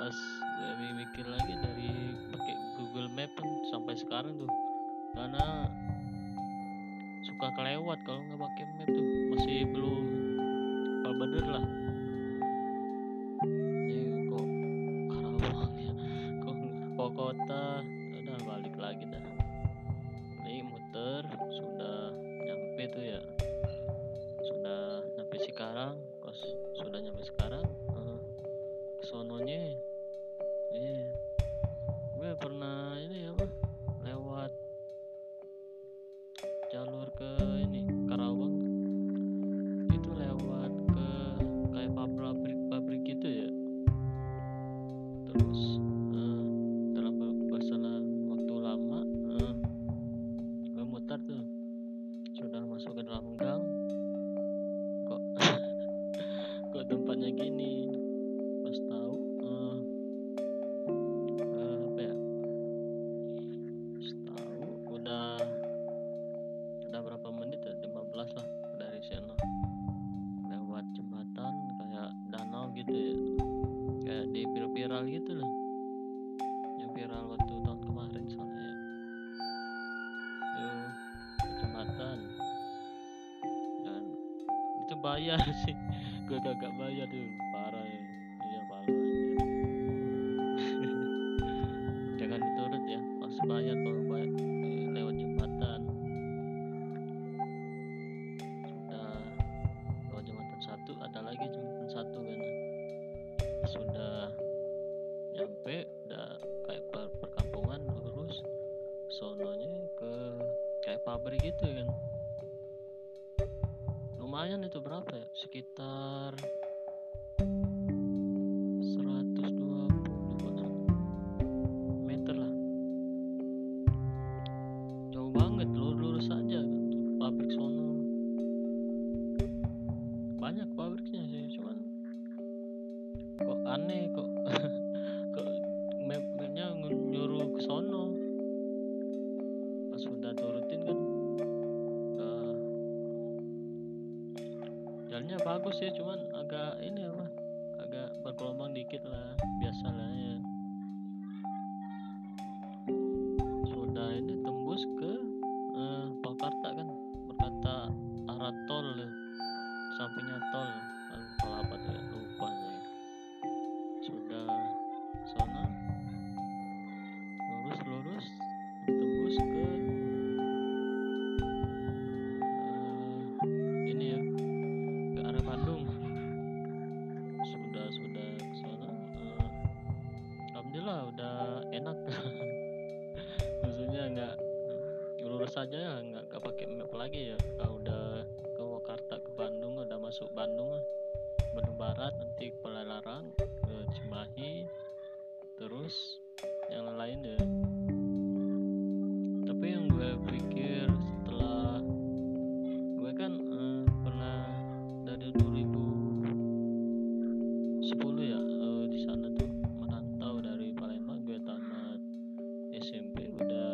pas mikir lagi dari pakai Google Map kan sampai sekarang tuh. Karena suka kelewat kalau nggak pakai map tuh. Masih belum bener lah. di kayak di viral-viral gitu lah yang viral waktu tahun kemarin soalnya. Tuh kecamatan dan itu bayar sih. Gue gak bayar tuh pabrik gitu kan. Lumayan itu berapa ya? Sekitar sebenarnya bagus ya cuman agak ini apa agak bergelombang dikit lah biasa ya. Sudah ini tembus ke eh, Pakarta kan berkata arah tol ya, sampingnya tol. lah udah enak. Maksudnya nggak lurus aja ya nggak nggak pakai map lagi ya. udah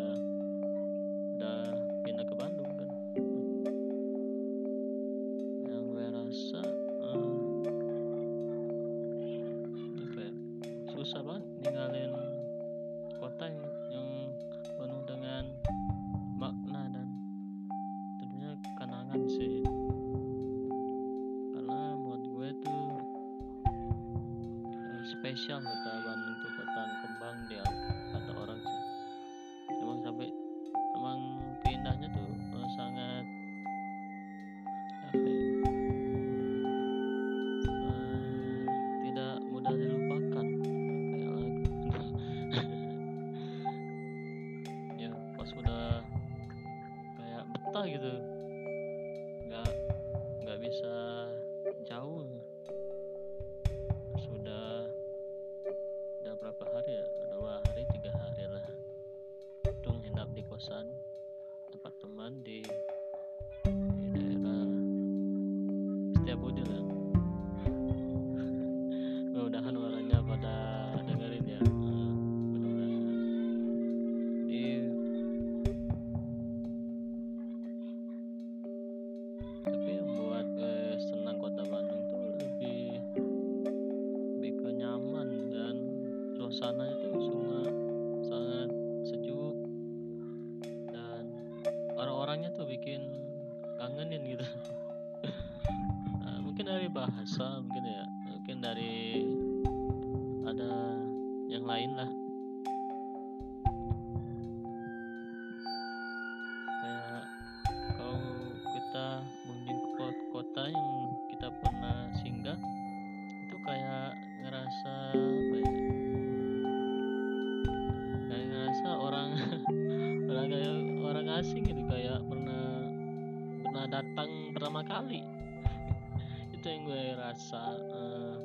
sekali. Hmm. Itu yang gue rasa uh,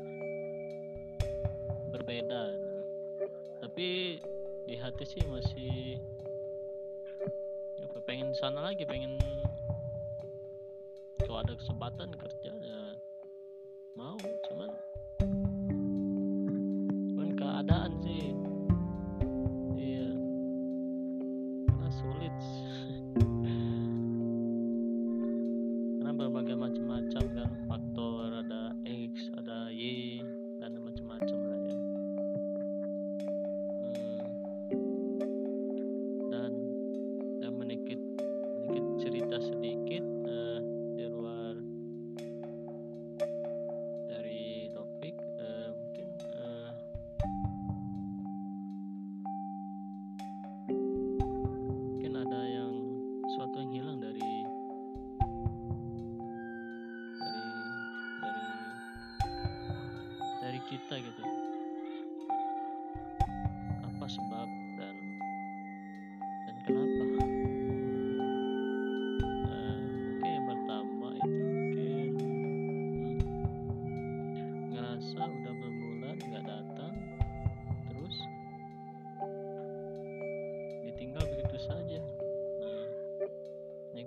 berbeda. Tapi di hati sih masih apa pengen sana lagi pengen kalau ada kesempatan ke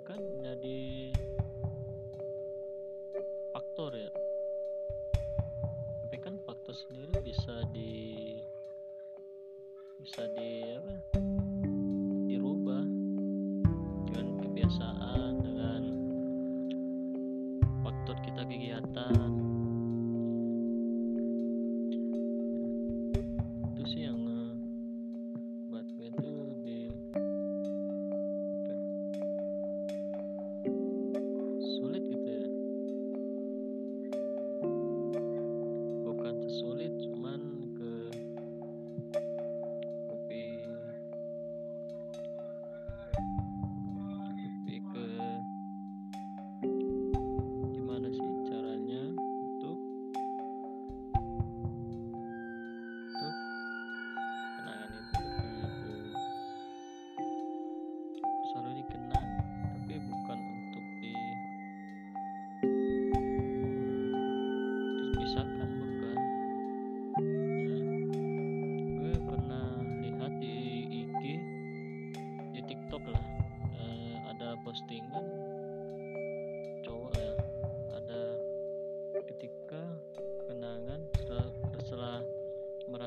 kan jadi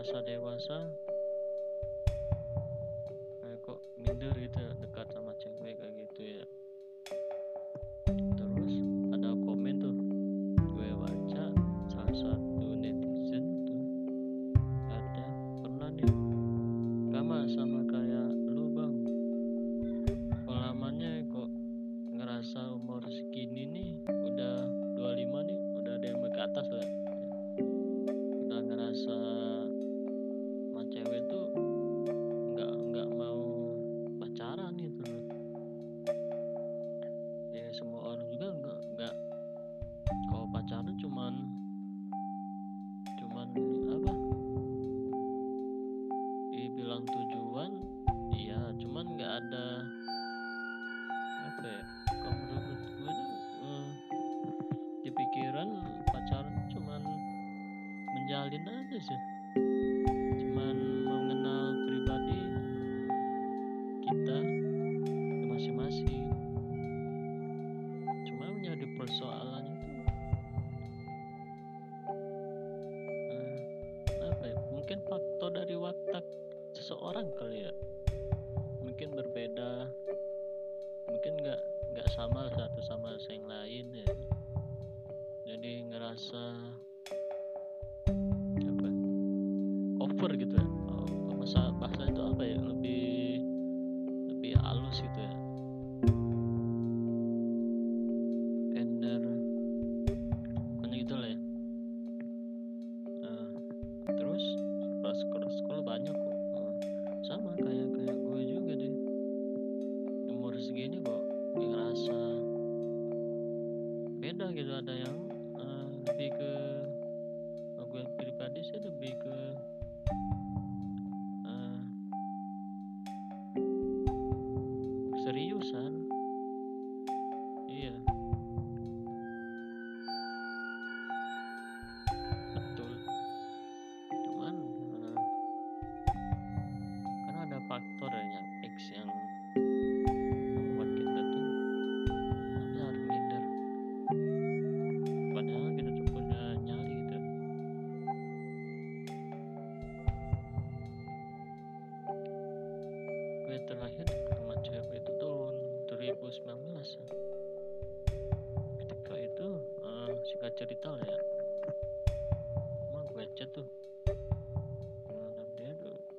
merasa dewasa aja cuma lebih halus gitu ya.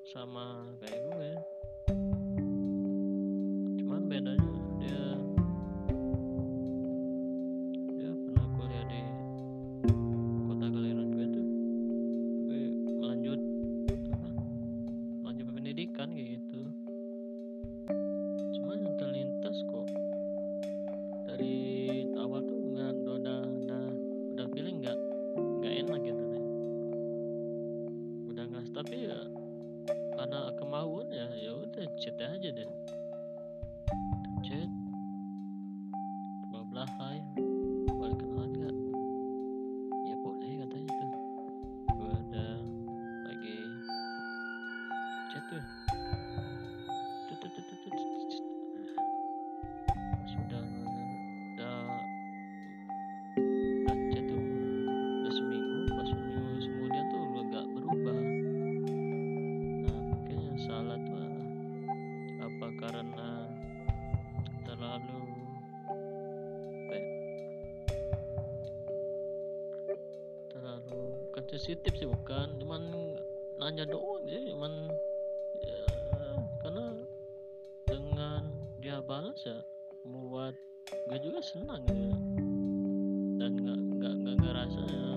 sama kayak gue. sensitif sih bukan cuman nanya doang sih cuman ya, karena dengan dia balas ya membuat gue juga senang ya. dan nggak nggak nggak ngerasa ya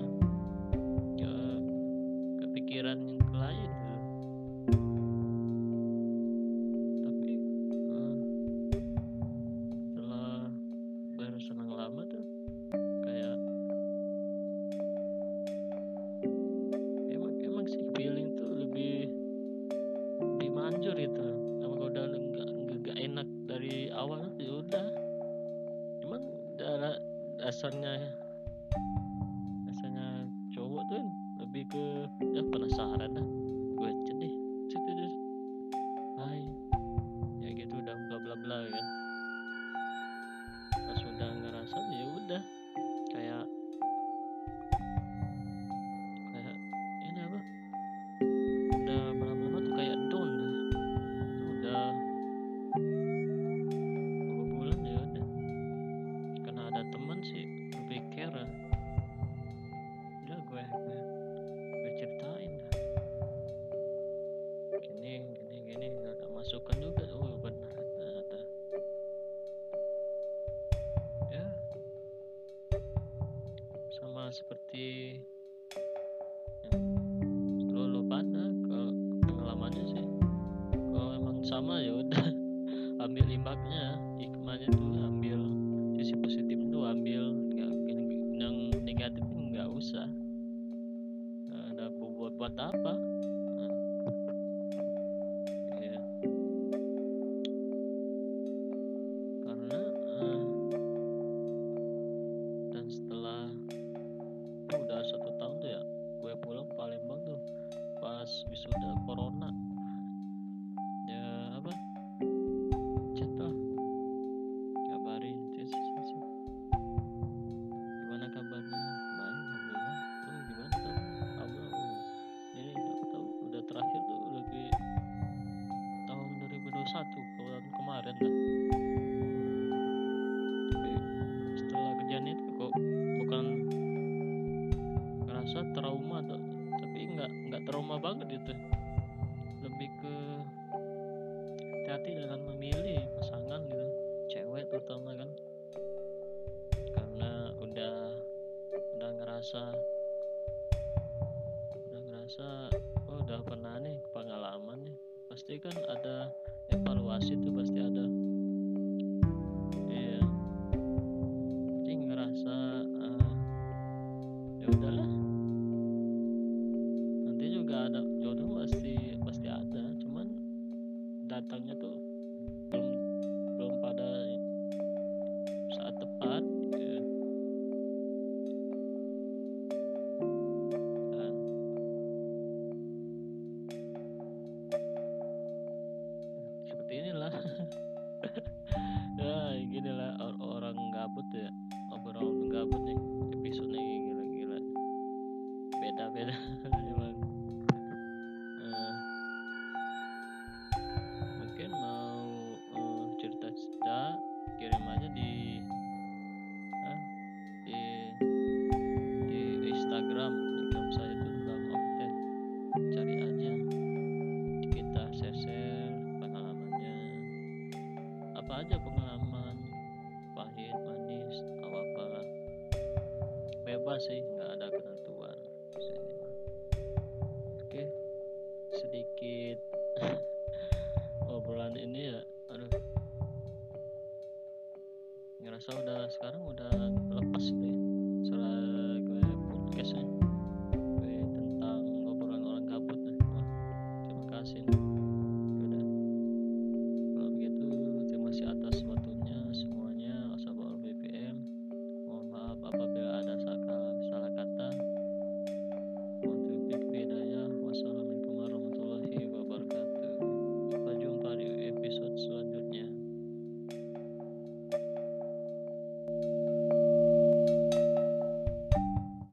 jujur itu, emang kalau udah nggak enggak enak dari awal ya udah. Emang darah dasarnya dasarnya cowok tuh kan lebih ke ya penasaran lah gue deh. temen sih lebih care. Gila gue buat apa. Tahun kemarin lah ya udahlah ngerasa udah sekarang udah lepas gitu ya